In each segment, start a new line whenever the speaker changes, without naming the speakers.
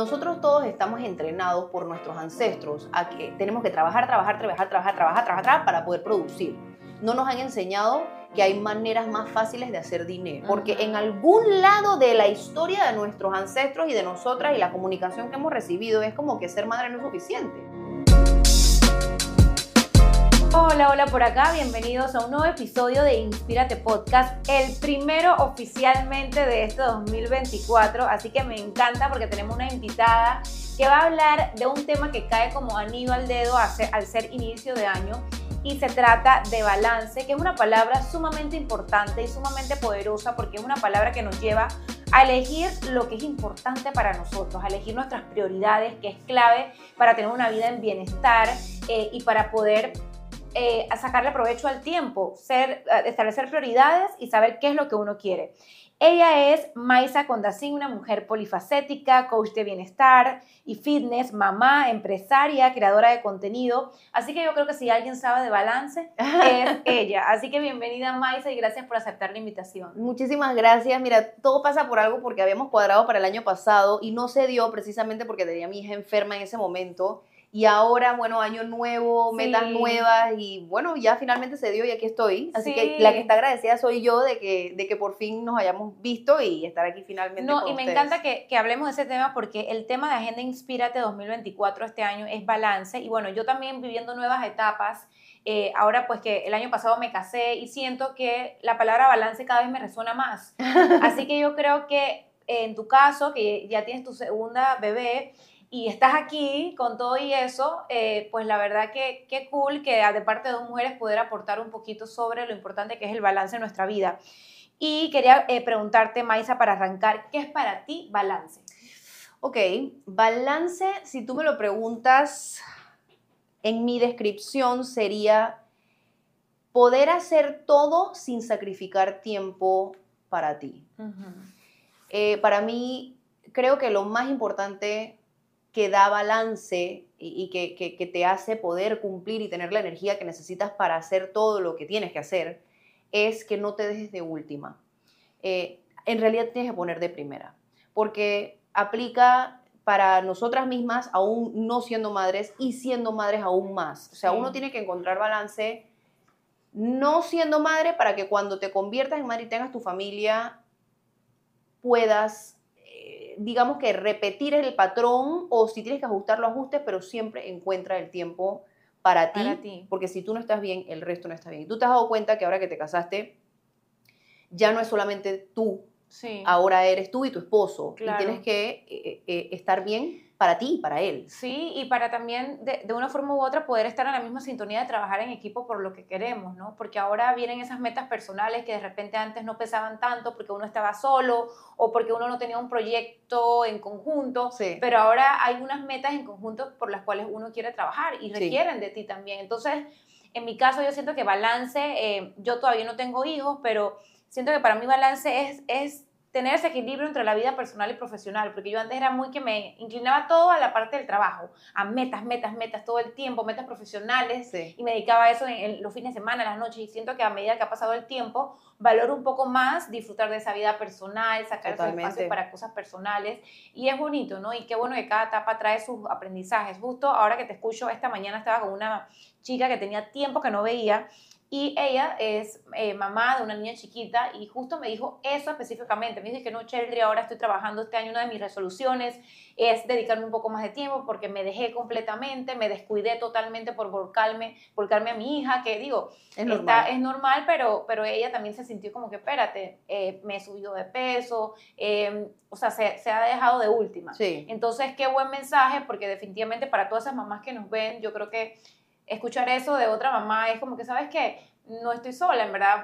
nosotros todos estamos entrenados por nuestros ancestros a que tenemos que trabajar, trabajar, trabajar, trabajar, trabajar, trabajar para poder producir. No nos han enseñado que hay maneras más fáciles de hacer dinero, porque en algún lado de la historia de nuestros ancestros y de nosotras y la comunicación que hemos recibido es como que ser madre no es suficiente.
Hola, hola por acá, bienvenidos a un nuevo episodio de Inspírate Podcast, el primero oficialmente de este 2024, así que me encanta porque tenemos una invitada que va a hablar de un tema que cae como anillo al dedo al ser inicio de año y se trata de balance, que es una palabra sumamente importante y sumamente poderosa porque es una palabra que nos lleva a elegir lo que es importante para nosotros, a elegir nuestras prioridades, que es clave para tener una vida en bienestar eh, y para poder eh, a sacarle provecho al tiempo, ser, establecer prioridades y saber qué es lo que uno quiere. Ella es Maisa Condacín, una mujer polifacética, coach de bienestar y fitness, mamá, empresaria, creadora de contenido. Así que yo creo que si alguien sabe de balance, es ella. Así que bienvenida Maisa y gracias por aceptar la invitación.
Muchísimas gracias. Mira, todo pasa por algo porque habíamos cuadrado para el año pasado y no se dio precisamente porque tenía a mi hija enferma en ese momento y ahora, bueno, año nuevo, metas nuevas y bueno, ya finalmente se dio y aquí estoy. Así que la que está agradecida soy yo de que, de que por fin nos hayamos visto y estar aquí finalmente.
No, y me encanta que, que, hablemos de ese tema porque el tema de Agenda Inspírate 2024 este año es balance y bueno, yo también viviendo nuevas etapas. Eh, ahora pues que el año pasado me casé y siento que la palabra balance cada vez me resuena más. Así que yo creo que en tu caso, que ya tienes tu segunda bebé, y estás aquí con todo y eso, eh, pues la verdad que qué cool que de parte de dos mujeres poder aportar un poquito sobre lo importante que es el balance en nuestra vida. Y quería eh, preguntarte, Maisa, para arrancar, ¿qué es para ti balance?
Ok, balance, si tú me lo preguntas, en mi descripción sería poder hacer todo sin sacrificar tiempo para ti. Eh, para mí, creo que lo más importante que da balance y, que, te hace poder cumplir y tener la energía que necesitas para hacer todo lo que tienes que hacer, es que no te dejes de última. Eh, en realidad tienes que poner de primera, porque aplica para nosotras mismas, aún no siendo madres y siendo madres aún más. O sea, uno tiene que encontrar balance no siendo madre para que cuando te conviertas en madre y tengas tu familia, puedas digamos que repetir el patrón o si tienes que ajustar los ajustes, pero siempre encuentra el tiempo para ti, porque si tú no estás bien, el resto no está bien. Y tú te has dado cuenta que ahora que te casaste, ya no es solamente tú, ahora eres tú y tu esposo, y tienes que eh, eh, eh, estar bien para ti y para él.
Sí, y para también de, de, una forma u otra poder estar en la misma sintonía de trabajar en equipo por lo que queremos, ¿no? Porque ahora vienen esas metas personales que de repente antes no pesaban tanto porque uno estaba solo o porque uno no tenía un proyecto en conjunto, sí. pero ahora hay unas metas en conjunto por las cuales uno quiere trabajar y requieren de ti también. Entonces, en mi caso yo siento que balance, eh, yo todavía no tengo hijos, pero siento que para mí balance es, es tener ese equilibrio entre la vida personal y profesional, porque yo antes era muy que me inclinaba todo a la parte del trabajo, a metas, metas, metas todo el tiempo, metas profesionales, y me dedicaba a eso en, los fines de semana, las noches, y siento que a medida que ha pasado el tiempo, valoro un poco más disfrutar de esa vida personal, sacar ese espacio para cosas personales, y es bonito, ¿no? Y qué bueno que cada etapa trae sus aprendizajes. Justo ahora que te escucho, esta mañana estaba con una chica que tenía tiempo que no veía, y ella es eh, mamá de una niña chiquita y justo me dijo eso específicamente. Me dice que no, Cheldry, ahora estoy trabajando este año, una de mis resoluciones es dedicarme un poco más de tiempo porque me dejé completamente, me descuidé totalmente por volcarme, volcarme a mi hija, que digo, es normal, es normal pero, pero ella también se sintió como que, espérate, eh, me he subido de peso, em, o sea, se, se, ha dejado de última. Sí. Entonces, qué buen mensaje porque definitivamente para todas esas mamás que nos ven, yo creo que escuchar eso de otra mamá es como que, ¿sabes qué? No estoy sola, en verdad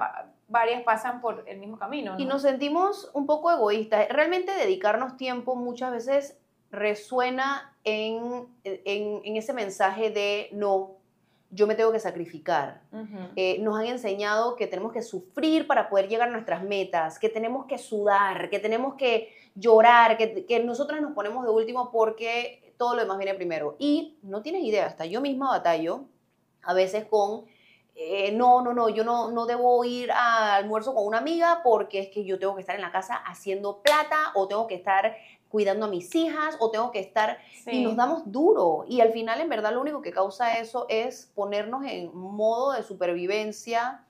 varias pasan por el mismo camino.
Y nos sentimos un poco egoístas. Realmente dedicarnos tiempo muchas veces resuena en, en, ese mensaje de no, yo me tengo que sacrificar. Eh, nos han enseñado que tenemos que sufrir para poder llegar a nuestras metas, que tenemos que sudar, que tenemos que llorar, que, que nosotras nos ponemos de último porque todo lo demás viene primero. Y no tienes idea, hasta yo misma batallo a veces con, eh, no, no, no, yo no, no debo ir al almuerzo con una amiga porque es que yo tengo que estar en la casa haciendo plata o tengo que estar cuidando a mis hijas o tengo que estar y nos damos duro. Y al final en verdad lo único que causa eso es ponernos en modo de supervivencia,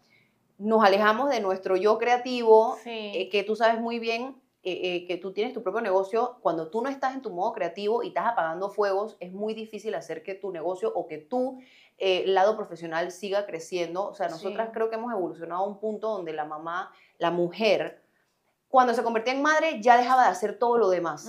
nos alejamos de nuestro yo creativo,
Sí.
eh, que tú sabes muy bien eh, eh, que tú tienes tu propio negocio, cuando tú no estás en tu modo creativo y estás apagando fuegos, es muy difícil hacer que tu negocio o que tu eh, lado profesional siga creciendo. O sea, nosotras
Sí.
creo que hemos evolucionado a un punto donde la mamá, la mujer, cuando se convertía en madre, ya dejaba de hacer todo lo demás.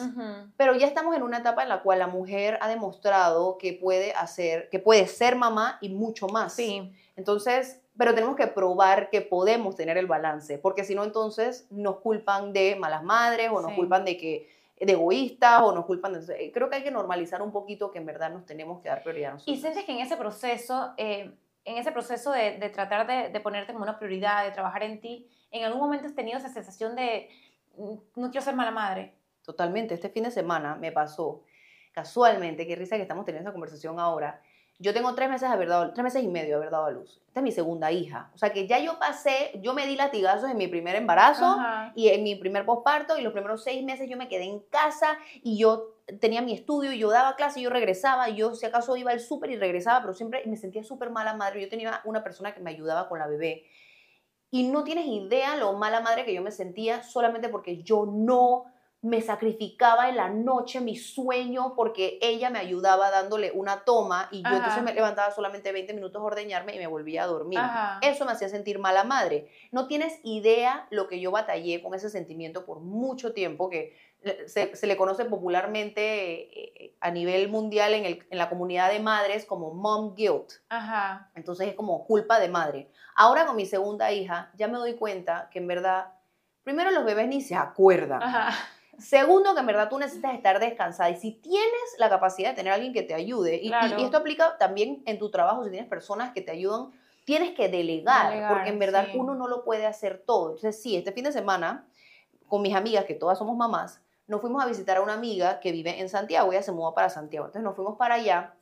Pero ya estamos en una etapa en la cual la mujer ha demostrado que puede hacer, que puede ser mamá y mucho más.
Sí.
Entonces, pero tenemos que probar que podemos tener el balance, porque si no, entonces nos culpan de malas madres o nos
Sí.
culpan de que de egoístas o nos culpan de... eh, Creo que hay que normalizar un poquito que en verdad nos tenemos que dar prioridad a
Y
nosotros.
sientes que en ese proceso, eh, en ese proceso de, de tratar de, de ponerte como una prioridad, de trabajar en ti, ¿en algún momento has tenido esa sensación de "Mm, no quiero ser mala madre?
Totalmente. Este fin de semana me pasó casualmente, qué risa que estamos teniendo esa conversación ahora. Yo tengo tres meses, de haber dado, tres meses y medio de haber dado a luz. Esta es mi segunda hija. O sea que ya yo pasé, yo me di latigazos en mi primer embarazo
Ajá.
y en mi primer posparto y los primeros seis meses yo me quedé en casa y yo tenía mi estudio yo daba clase y yo regresaba y yo si acaso iba al súper y regresaba, pero siempre me sentía súper mala madre. Yo tenía una persona que me ayudaba con la bebé y no tienes idea lo mala madre que yo me sentía solamente porque yo no me sacrificaba en la noche mi sueño porque ella me ayudaba dándole una toma y yo
Ajá.
entonces me levantaba solamente 20 minutos a ordeñarme y me volvía a dormir.
Ajá.
Eso me hacía sentir mala madre. No tienes idea lo que yo batallé con ese sentimiento por mucho tiempo, que se, se le conoce popularmente eh, a nivel mundial en, el- en la comunidad de madres como mom guilt.
Ajá.
Entonces es como culpa de madre. Ahora con mi segunda hija ya me doy cuenta que en verdad, primero los bebés ni se acuerdan.
Ajá.
Segundo, que en verdad tú necesitas estar descansada. Y si tienes la capacidad de tener a alguien que te ayude, y- y,
Claro.
y esto aplica también en tu trabajo, si tienes personas que te ayudan, tienes que delegar,
Delegar,
porque en verdad
sí.
uno no lo puede hacer todo. Entonces, sí, este fin de semana, con mis amigas, que todas somos mamás, nos fuimos a visitar a una amiga que vive en Santiago, ella se mudó para Santiago. Entonces nos fuimos para allá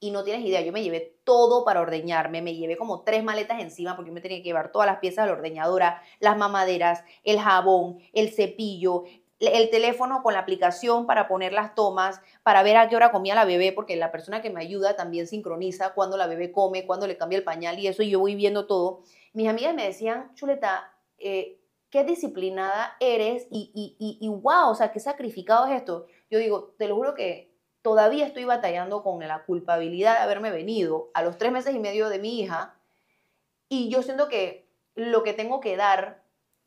y no tienes idea, yo me llevé todo para ordeñarme, me llevé como tres maletas encima porque yo me tenía que llevar todas las piezas de la ordeñadora, las mamaderas, el jabón, el cepillo, el teléfono con la aplicación para poner las tomas, para ver a qué hora comía la bebé, porque la persona que me ayuda también sincroniza cuando la bebé come, cuando le cambia el pañal y eso, y yo voy viendo todo. Mis amigas me decían, Chuleta, eh, qué disciplinada eres y, y, y, y wow, o sea, qué sacrificado es esto. Yo digo, te lo juro que todavía estoy batallando con la culpabilidad de haberme venido a los tres meses y medio de mi hija y yo siento que lo que tengo que dar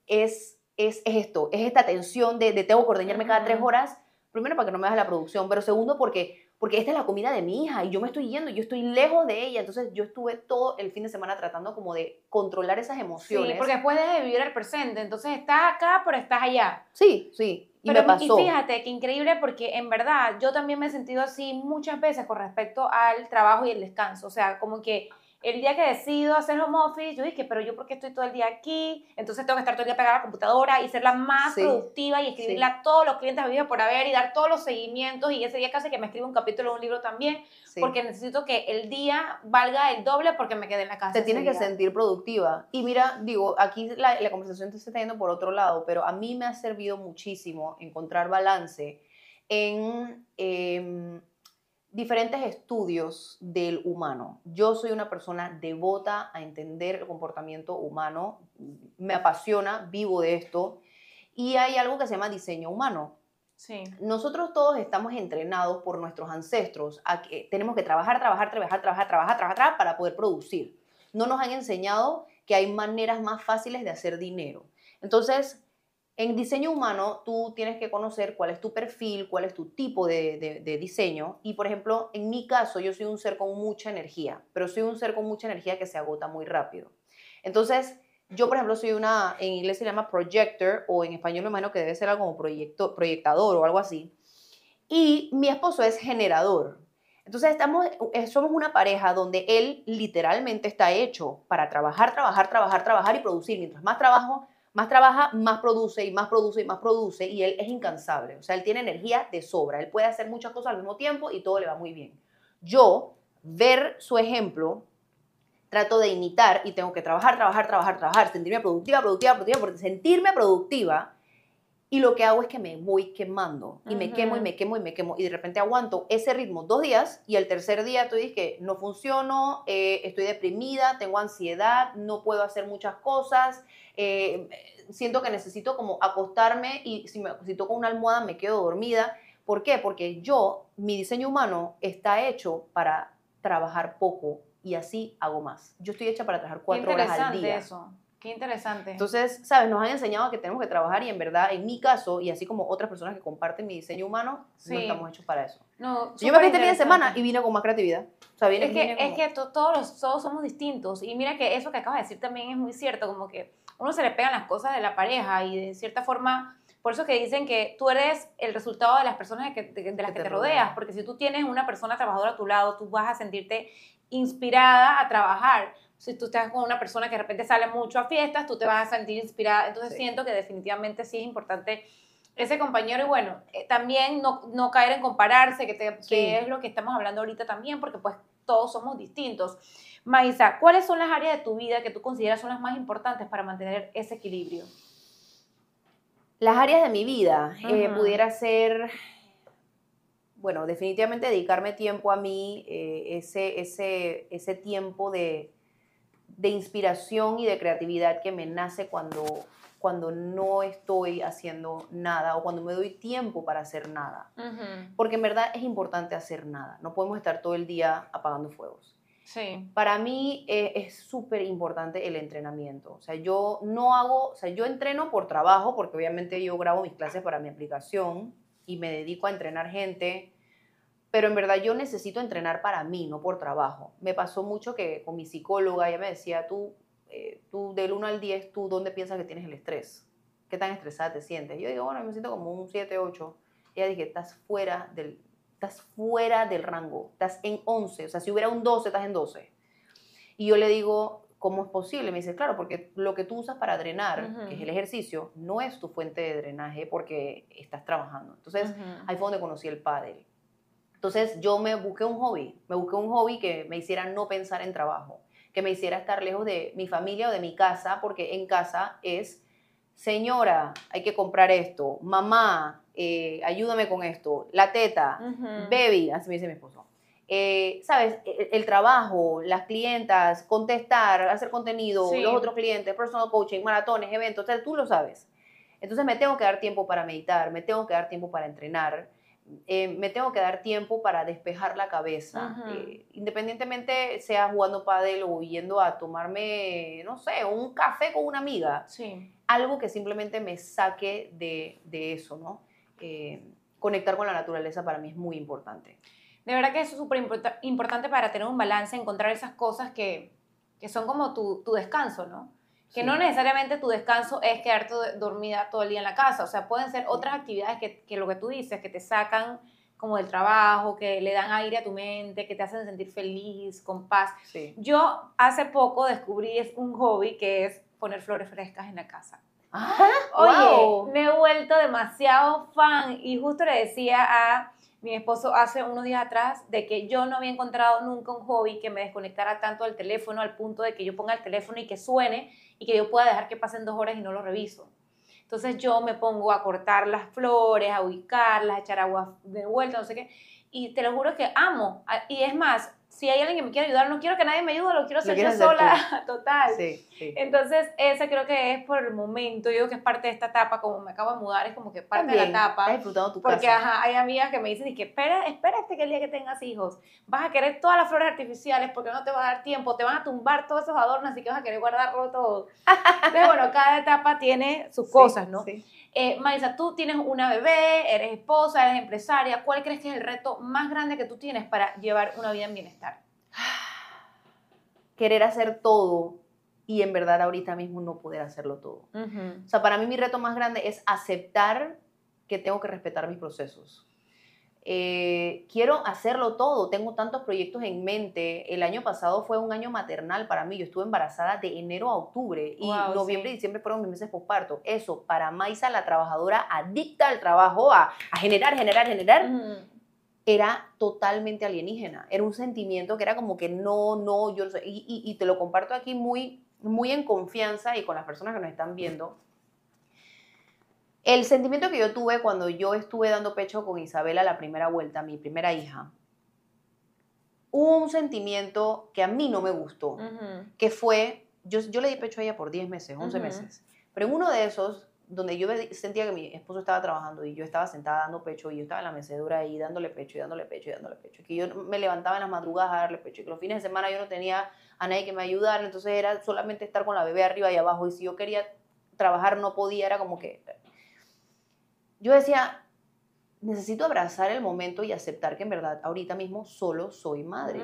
es, es, es esto, es esta tensión de, de tengo que ordeñarme cada tres horas, primero para que no me baje la producción, pero segundo porque, porque esta es la comida de mi hija y yo me estoy yendo, yo estoy lejos de ella, entonces yo estuve todo el fin de semana tratando como de controlar esas emociones.
Sí, porque después dejas de vivir el presente. Entonces estás acá, pero estás allá.
Sí, sí, y
Pero,
me pasó.
Y fíjate que increíble porque en verdad yo también me he sentido así muchas veces con respecto al trabajo y el descanso. O sea, como que el día que decido hacer home office, yo dije, pero yo porque estoy todo el día aquí, entonces tengo que estar todo el día pegada a la computadora y ser la más
Sí,
productiva y escribirle a todos los clientes habidos por haber y dar todos los seguimientos y ese día casi que me escribo un capítulo de un libro también,
Sí.
porque necesito que el día valga el doble porque me quedé en la casa.
te tienes que sentir productiva. Y mira, digo, aquí la, la conversación te está yendo por otro lado, pero a mí me ha servido muchísimo encontrar balance en em, diferentes estudios del humano. Yo soy una persona devota a entender el comportamiento humano, me apasiona, vivo de esto, y hay algo que se llama diseño humano.
Sí.
Nosotros todos estamos entrenados por nuestros ancestros a que tenemos que trabajar, trabajar, trabajar, trabajar, trabajar, trabajar, trabajar para poder producir. No nos han enseñado que hay maneras más fáciles de hacer dinero. Entonces, en diseño humano, tú tienes que conocer cuál es tu perfil, cuál es tu tipo de, diseño. Y, por ejemplo, en mi caso, yo soy un ser con mucha energía, pero soy un ser con mucha energía que se agota muy rápido. Entonces, yo, por ejemplo, soy una, en inglés se llama projector, o en español me imagino que debe ser algo como proyecto, proyectador o algo así. Y mi esposo es generador. Entonces, estamos, eh, somos una pareja donde él literalmente está hecho para trabajar, trabajar, trabajar, trabajar y producir. Mientras más trabajo, más trabaja, más produce y más produce y más produce. Y él es incansable. O sea, él tiene energía de sobra. Él puede hacer muchas cosas al mismo tiempo y todo le va muy bien. Yo, ver su ejemplo, trato de imitar y tengo que trabajar, trabajar, trabajar, trabajar, sentirme productiva, productiva, productiva, porque sentirme productiva Y lo que hago es que me voy quemando y me quemo y me quemo y me quemo y de repente aguanto ese ritmo dos días y el tercer día tú dices que no funciono, eh, estoy deprimida, tengo ansiedad, no puedo hacer muchas cosas, eh, siento que necesito como acostarme y si, me, si toco una almohada me quedo dormida. ¿Por qué? Porque yo, mi diseño humano está hecho para trabajar poco y así hago más. Yo estoy hecha para trabajar cuatro horas al día.
eso. Qué interesante.
Entonces, ¿sabes? Nos han enseñado que tenemos que trabajar y en verdad, en mi caso, y así como otras personas que comparten mi diseño humano,
Sí.
no estamos hechos para eso.
no,
Yo me fui este fin de semana y vine con más creatividad. O sea, vine,
Es que, es
como-
que to- todos, los- todos somos distintos. Y mira que eso que acabas de decir también es muy cierto, como que uno se le pegan las cosas de la pareja y de cierta forma, por eso que dicen que tú eres el resultado de las personas que, de, de las que,
te
te
rodean.
rodeas, porque si tú tienes una persona trabajadora a tu lado, tú vas a sentirte inspirada a trabajar. Si tú estás con una persona que de repente sale mucho a fiestas, tú te vas a sentir inspirada. Entonces
Sí.
siento que definitivamente sí es importante ese compañero y bueno, eh, también no, no caer en compararse, que, te-
Sí.
que es lo que estamos hablando ahorita también, porque pues todos somos distintos. Maisa, ¿cuáles son las áreas de tu vida que tú consideras son las más importantes para mantener ese equilibrio?
Las áreas de mi vida eh, pudiera ser, bueno, definitivamente dedicarme tiempo a mí, eh, ese, ese, ese tiempo de, de inspiración y de creatividad que me nace cuando, cuando no estoy haciendo nada o cuando me doy tiempo para hacer nada. Porque en verdad es importante hacer nada. No podemos estar todo el día apagando fuegos.
Sí.
Para mí eh, es súper importante el entrenamiento. O sea, yo no hago, o sea, yo entreno por trabajo, porque obviamente yo grabo mis clases para mi aplicación y me dedico a entrenar gente, pero en verdad yo necesito entrenar para mí, no por trabajo. Me pasó mucho que con mi psicóloga, ella me decía, tú, eh, tú del 1 al 10, ¿tú dónde piensas que tienes el estrés? ¿Qué tan estresada te sientes? Yo digo, bueno, me siento como un 7, 8. Ella dije, estás fuera del, estás fuera del rango, estás en 11, o sea, si hubiera un 12, estás en 12. Y yo le digo, ¿cómo es posible? Me dice, claro, porque lo que tú usas para drenar, que es el ejercicio, no es tu fuente de drenaje porque estás trabajando. Entonces,
Ujú.
ahí fue donde conocí el pádel. Entonces, yo me busqué un hobby, me busqué un hobby que me hiciera no pensar en trabajo, que me hiciera estar lejos de mi familia o de mi casa, porque en casa es, señora, hay que comprar esto, mamá, eh, ayúdame con esto, la teta,
Ujú.
baby, así me dice mi esposo. Eh, ¿Sabes? El, el trabajo, las clientas, contestar, hacer contenido,
Sí.
los otros clientes, personal coaching, maratones, eventos, tú lo sabes. Entonces me tengo que dar tiempo para meditar, me tengo que dar tiempo para entrenar, eh, me tengo que dar tiempo para despejar la cabeza. Eh, independientemente sea jugando pádel o yendo a tomarme, no sé, un café con una amiga,
Sí.
algo que simplemente me saque de, de eso, ¿no? Eh, conectar con la naturaleza para mí es muy importante.
De verdad que eso es súper importa- importante para tener un balance, encontrar esas cosas que, que son como tu, tu descanso, ¿no? Que
Sí.
no necesariamente tu descanso es quedarte do- dormida todo el día en la casa, o sea, pueden ser otras actividades que, que lo que tú dices, que te sacan como del trabajo, que le dan aire a tu mente, que te hacen sentir feliz, con paz.
Sí.
Yo hace poco descubrí es un hobby que es poner flores frescas en la casa.
¡Ah!
Oye,
¡Wow!
me he vuelto demasiado fan y justo le decía a mi esposo hace unos días atrás de que yo no había encontrado nunca un hobby que me desconectara tanto del teléfono al punto de que yo ponga el teléfono y que suene y que yo pueda dejar que pasen dos horas y no lo reviso. Entonces yo me pongo a cortar las flores, a ubicarlas, a echar agua de vuelta, no sé qué. Y te lo juro que amo. A- Y es más, si hay alguien que me quiere ayudar, no quiero que nadie me ayude, lo quiero hacer yo
quieres hacer
sola, total.
Sí, sí.
Entonces, ese creo que es por el momento, yo digo que es parte de esta etapa, como me acabo de mudar, es como que parte
También,
de la etapa.
Disfrutando tu
Porque
casa.
ajá, hay amigas que me dicen y que espera, espérate que el día que tengas hijos vas a querer todas las flores artificiales porque no te va a dar tiempo, te van a tumbar todos esos adornos, así que vas a querer guardarlo todo. Entonces, bueno, cada etapa tiene sus
Sí,
cosas, ¿no? Eh, Maisa, tú tienes una bebé, eres esposa, eres empresaria. ¿Cuál crees que es el reto más grande que tú tienes para llevar una vida en bienestar?
Querer hacer todo y en verdad ahorita mismo no poder hacerlo todo. O sea, para mí mi reto más grande es aceptar que tengo que respetar mis procesos. Eh, quiero hacerlo todo, tengo tantos proyectos en mente. El año pasado fue un año maternal para mí, yo estuve embarazada de enero a octubre y
Wow,
noviembre
sí.
y diciembre fueron mis meses posparto. Eso, para Maisa, la trabajadora adicta al trabajo, a, a generar, generar, generar,
Ujú.
era totalmente alienígena. Era un sentimiento que era como que no, no, yo no sé. Y, y- y te lo comparto aquí muy, muy en confianza y con las personas que nos están viendo. El sentimiento que yo tuve cuando yo estuve dando pecho con Isabela la primera vuelta, mi primera hija, hubo un sentimiento que a mí no me gustó, que fue, yo, yo le di pecho a ella por 10 meses, 11
Ujú.
meses, pero en uno de esos, donde yo sentía que mi esposo estaba trabajando y yo estaba sentada dando pecho y yo estaba en la mecedora ahí dándole pecho y dándole pecho y dándole pecho, que yo me levantaba en las madrugadas a darle pecho y que los fines de semana yo no tenía a nadie que me ayudara, entonces era solamente estar con la bebé arriba y abajo y si yo quería trabajar no podía, era como que... Yo decía, necesito abrazar el momento y aceptar que en verdad ahorita mismo solo soy madre.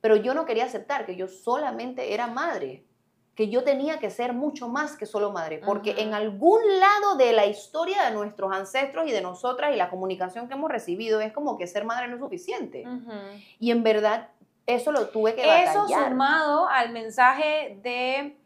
Pero yo no quería aceptar que yo solamente era madre, que yo tenía que ser mucho más que solo madre, porque en algún lado de la historia de nuestros ancestros y de nosotras y la comunicación que hemos recibido es como que ser madre no es suficiente. Y en verdad eso lo tuve que
Eso
batallar.
sumado al mensaje de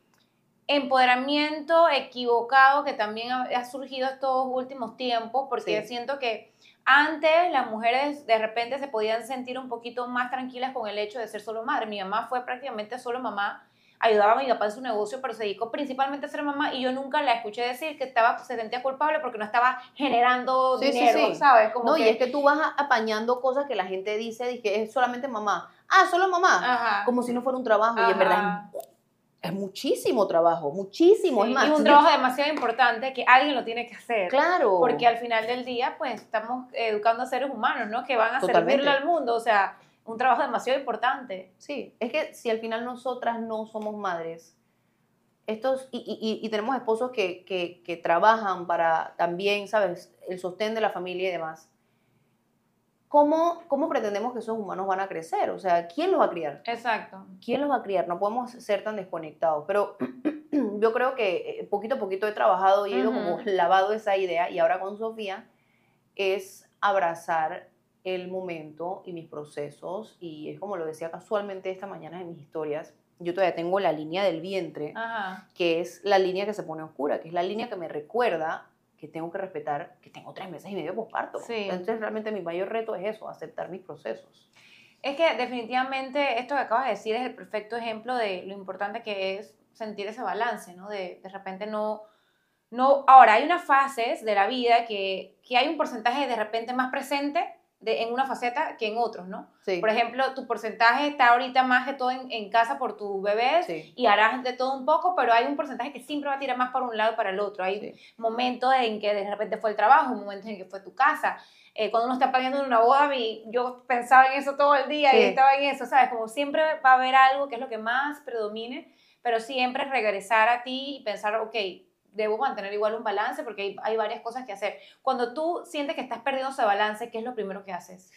empoderamiento equivocado que también ha, surgido estos últimos tiempos, porque
Sí.
siento que antes las mujeres de repente se podían sentir un poquito más tranquilas con el hecho de ser solo madre. Mi mamá fue prácticamente solo mamá, ayudaba a mi papá en su negocio, pero se dedicó principalmente a ser mamá y yo nunca la escuché decir que estaba, se sentía culpable porque no estaba generando
Sí,
dinero,
sí.
¿sabes? Como
No,
que-
y es que tú vas apañando cosas que la gente dice, que es solamente mamá. Ah, solo mamá.
Ajá.
Como si no fuera un trabajo. Y en verdad
Ajá.
Es, muchísimo trabajo, muchísimo.
Sí,
es más,
y un trabajo demasiado importante que alguien lo tiene que hacer.
Claro.
Porque al final del día, pues estamos educando a seres humanos, ¿no? Que van a
Totalmente.
servirle al mundo. O sea, un trabajo demasiado importante.
Sí, es que si al final nosotras no somos madres, estos, y, y- y- y tenemos esposos que, que- que trabajan para también, ¿sabes?, el sostén de la familia y demás, ¿cómo, ¿cómo pretendemos que esos humanos van a crecer? O sea, ¿quién los va a criar?
Exacto.
¿Quién los va a criar? No podemos ser tan desconectados, pero yo creo que eh, poquito a poquito he trabajado y he ido
Ujú.
como lavado esa idea y ahora con Sofía es abrazar el momento y mis procesos y es como lo decía casualmente esta mañana en mis historias, yo todavía tengo la línea del vientre,
Ajá.
que es la línea que se pone oscura, que es la línea que me recuerda que tengo que respetar que tengo tres meses y medio de posparto.
Sí.
Entonces realmente mi mayor reto es eso, aceptar mis procesos.
Es que definitivamente esto que acabas de decir es el perfecto ejemplo de lo importante que es sentir ese balance, ¿no? De de repente no... no ahora, hay unas fases de la vida que, que hay un porcentaje de repente más presente de, en una faceta que en otros, ¿no?
Sí.
Por ejemplo, tu porcentaje está ahorita más que todo en, en casa por tus bebés
Sí.
y harás de todo un poco, pero hay un porcentaje que siempre va a tirar más para un lado y para el otro. Hay
Sí.
momentos en que de repente fue el trabajo, momentos en que fue tu casa. Eh, cuando uno está planeando una boda, mi- yo pensaba en eso todo el día y estaba en eso, ¿sabes? Como siempre va a haber algo que es lo que más predomine, pero siempre regresar a ti y pensar, ok, debo mantener igual un balance porque hay, hay varias cosas que hacer. Cuando tú sientes que estás perdiendo ese balance, ¿qué es lo primero que haces?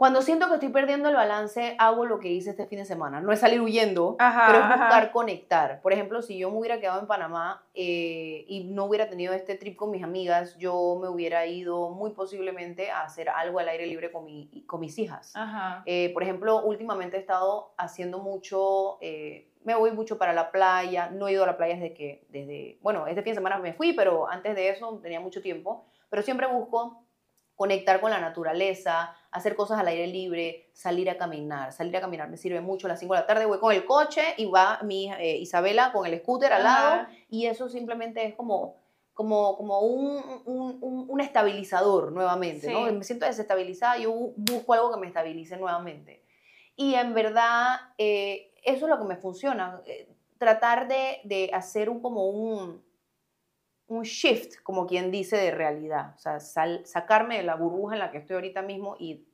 Cuando siento que estoy perdiendo el balance, hago lo que hice este fin de semana. No es salir huyendo,
Ajá,
pero es
ajá.
buscar conectar. Por ejemplo, si yo me hubiera quedado en Panamá eh, y no hubiera tenido este trip con mis amigas, yo me hubiera ido muy posiblemente a hacer algo al aire libre con, mi, con mis hijas.
Ajá.
Eh, por ejemplo, últimamente he estado haciendo mucho, eh, me voy mucho para la playa, no he ido a la playa desde que, desde, bueno, este fin de semana me fui, pero antes de eso tenía mucho tiempo, pero siempre busco conectar con la naturaleza, hacer cosas al aire libre, salir a caminar, salir a caminar me sirve mucho, a las 5 de la tarde voy con el coche y va mi eh, Isabela con el scooter al lado y eso simplemente es como como, como un, un, un- un estabilizador nuevamente, ¿no?
Sí.
Me siento desestabilizada, yo bu- busco algo que me estabilice nuevamente. Y en verdad, eh, eso es lo que me funciona, eh, tratar de, de hacer un, como un, un shift, como quien dice, de realidad. O sea, sal- sacarme de la burbuja en la que estoy ahorita mismo y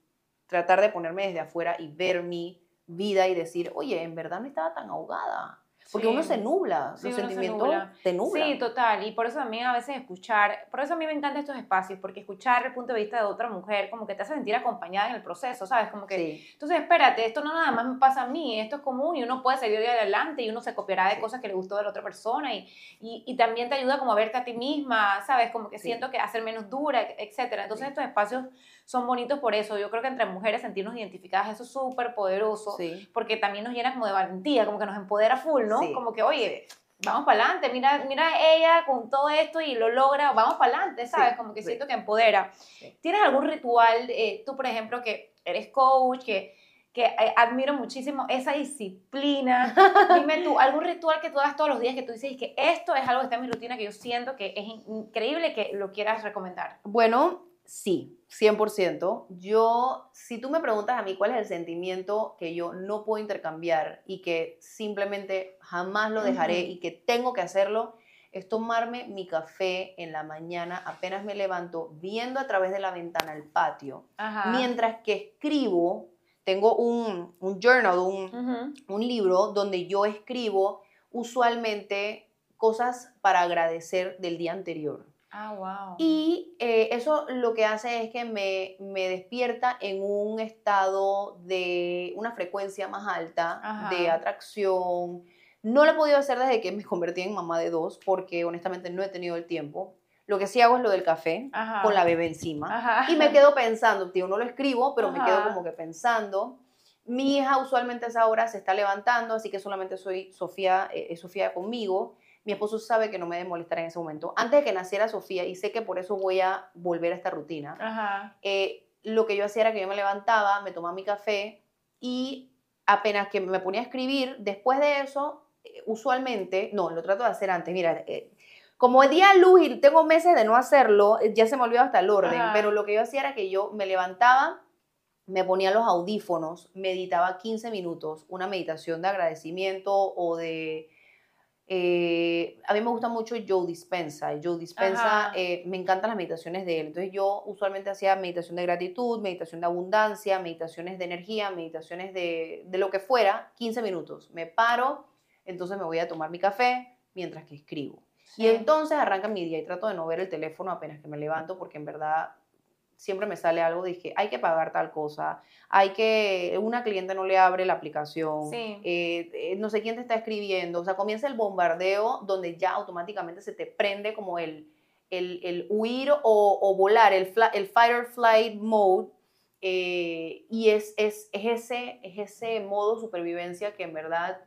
tratar de ponerme desde afuera y ver mi vida y decir, oye, en verdad no estaba tan ahogada. Porque
Sí.
uno se nubla,
Sí,
los sentimientos
nubla.
te nublan.
Sí, total. Y por eso también a veces escuchar, por eso a mí me encantan estos espacios, porque escuchar el punto de vista de otra mujer como que te hace sentir acompañada en el proceso, ¿sabes? Como que,
Sí.
entonces espérate, esto no nada más me pasa a mí, esto es común y uno puede seguir de adelante y uno se copiará de cosas que le gustó de la otra persona y, y, y también te ayuda como a verte a ti misma, ¿sabes? Como que siento que hacer menos dura, etcétera. Entonces estos espacios son bonitos por eso. Yo creo que entre mujeres sentirnos identificadas, eso es súper poderoso
Sí.
porque también nos llena como de valentía, como que nos empodera full, ¿no?
Sí,
Como que, oye, vamos para adelante, mira, mira ella con todo esto y lo logra, vamos para adelante, ¿sabes?
Sí,
como que
sí.
siento que empodera.
Sí.
¿Tienes algún ritual, eh, tú por ejemplo, que eres coach, que, que eh, admiro muchísimo esa disciplina. Dime tú, algún ritual que tú hagas todos los días que tú dices que esto es algo que está en mi rutina que yo siento que es increíble que lo quieras recomendar.
Bueno, sí, 100%. Yo, si tú me preguntas a mí cuál es el sentimiento que yo no puedo intercambiar y que simplemente jamás lo dejaré y que tengo que hacerlo, es tomarme mi café en la mañana, apenas me levanto, viendo a través de la ventana el patio, mientras que escribo tengo un, un journal, un, un, libro donde yo escribo usualmente cosas para agradecer del día anterior.
Ah, wow.
Y eh, eso lo que hace es que me, me, despierta en un estado de una frecuencia más alta, de atracción. No lo he podido hacer desde que me convertí en mamá de dos, porque honestamente no he tenido el tiempo. Lo que sí hago es lo del café con la bebé encima. Y me quedo pensando, tío, no lo escribo, pero me quedo como que pensando. Mi hija usualmente a esa hora se está levantando, así que solamente soy Sofía, eh, es Sofía conmigo. Mi esposo sabe que no me debe molestar en ese momento. Antes de que naciera Sofía, y sé que por eso voy a volver a esta rutina, eh, lo que yo hacía era que yo me levantaba, me tomaba mi café y apenas que me ponía a escribir, después de eso, eh, usualmente, no, lo trato de hacer antes, mira, como el día luz y tengo meses de no hacerlo, eh, ya se me olvidó hasta el orden, pero lo que yo hacía era que yo me levantaba, me ponía los audífonos, meditaba 15 minutos, una meditación de agradecimiento o de... Eh, a mí me gusta mucho Joe Dispensa. Joe Dispensa, eh, me encantan las meditaciones de él. Entonces yo usualmente hacía meditación de gratitud, meditación de abundancia, meditaciones de energía, meditaciones de, de lo que fuera, 15 minutos. Me paro, entonces me voy a tomar mi café mientras que escribo. Y entonces arranca mi día y trato de no ver el teléfono apenas que me levanto porque en verdad siempre me sale algo, dije, hay que pagar tal cosa, hay que, una cliente no le abre la aplicación, eh, eh, no sé quién te está escribiendo, o sea, comienza el bombardeo donde ya automáticamente se te prende como el, el, huir o, volar, el, el fight or flight mode, eh, y es, es, es, ese, es ese modo supervivencia que en verdad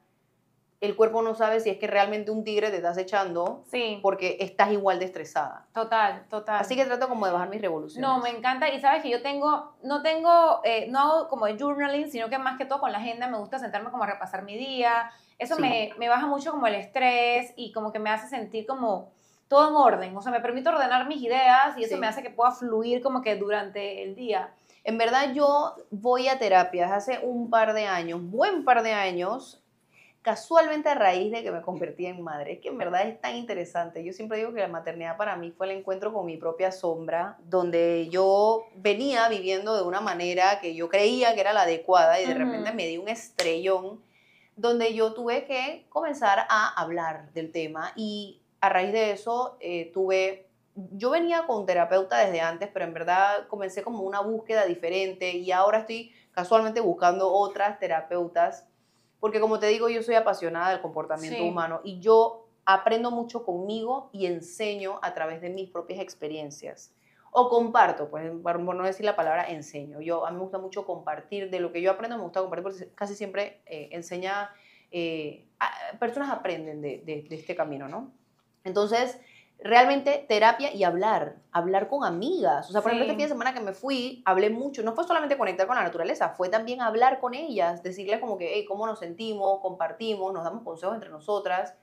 el cuerpo no sabe si es que realmente un tigre te está echando sí. porque estás igual de estresada.
Total, total.
Así que trato como de bajar mis revoluciones.
No, me encanta. Y sabes que yo tengo, no tengo, eh, no hago como de journaling, sino que más que todo con la agenda me gusta sentarme como a repasar mi día. Eso me, me baja mucho como el estrés y como que me hace sentir como todo en orden. O sea, me permite ordenar mis ideas y eso me hace que pueda fluir como que durante el día.
En verdad yo voy a terapias hace un par de años, buen par de años, casualmente a raíz de que me convertí en madre. Es que en verdad es tan interesante. Yo siempre digo que la maternidad para mí fue el encuentro con mi propia sombra, donde yo venía viviendo de una manera que yo creía que era la adecuada y de repente me di un estrellón donde yo tuve que comenzar a hablar del tema y a raíz de eso eh, tuve... Yo venía con terapeuta desde antes, pero en verdad comencé como una búsqueda diferente y ahora estoy casualmente buscando otras terapeutas porque como te digo, yo soy apasionada del comportamiento humano y yo aprendo mucho conmigo y enseño a través de mis propias experiencias. O comparto, pues por no decir la palabra enseño. Yo, a mí me gusta mucho compartir de lo que yo aprendo, me gusta compartir porque casi siempre eh, enseña, eh, personas aprenden de, de, de este camino, ¿no? Entonces, realmente terapia y hablar, hablar con amigas. O sea, por ejemplo, este fin de semana que me fui, hablé mucho. No fue solamente conectar con la naturaleza, fue también hablar con ellas, decirles como que, hey, cómo nos sentimos, compartimos, nos damos consejos entre nosotras.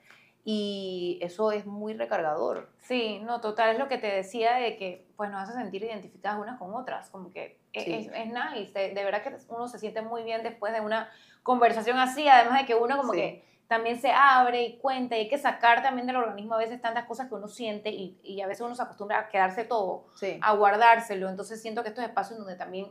Y eso es muy recargador.
Sí, no, total, es lo que te decía de que pues nos hace sentir identificadas unas con otras, como que e, es, es, nice, de, de, verdad que uno se siente muy bien después de una conversación así, además de que uno como que también se abre y cuenta y hay que sacar también del organismo a veces tantas cosas que uno siente y, y a veces uno se acostumbra a quedarse todo, a guardárselo. Entonces siento que estos espacios donde también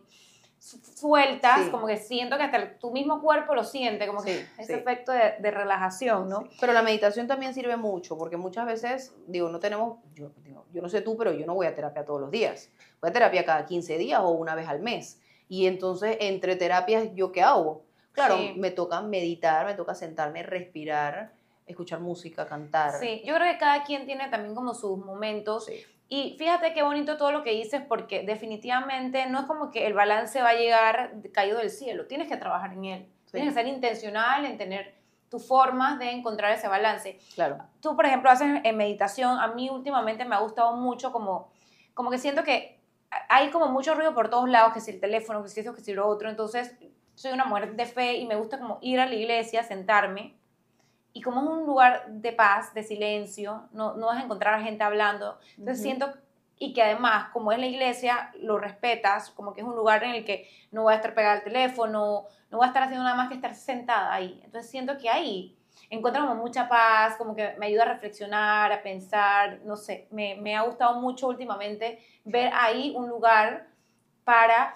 sueltas, como que siento que hasta tu mismo cuerpo lo siente, como que ese efecto de, de, relajación, ¿no?
Pero la meditación también sirve mucho, porque muchas veces, digo, no tenemos, yo, yo no sé tú, pero yo no voy a terapia todos los días. Voy a terapia cada 15 días o una vez al mes. Y entonces, entre terapias, ¿yo qué hago? Claro, me toca meditar, me toca sentarme, respirar, escuchar música, cantar.
Sí, yo creo que cada quien tiene también como sus momentos. Y fíjate qué bonito todo lo que dices, porque definitivamente no es como que el balance va a llegar caído del cielo. Tienes que trabajar en él. Tienes que ser intencional en tener tus formas de encontrar ese balance.
Claro.
Tú, por ejemplo, haces en meditación. A mí últimamente me ha gustado mucho como, como que siento que hay como mucho ruido por todos lados, que si el teléfono, que si eso, que si lo otro. Entonces, soy una mujer de fe y me gusta como ir a la iglesia, sentarme. Y como es un lugar de paz, de silencio, no, no vas a encontrar a gente hablando. Entonces siento y que además, como es la iglesia, lo respetas, como que es un lugar en el que no voy a estar pegada al teléfono, no voy a estar haciendo nada más que estar sentada ahí. Entonces siento que ahí encuentro como mucha paz, como que me ayuda a reflexionar, a pensar, no sé, me, me ha gustado mucho últimamente ver ahí un lugar para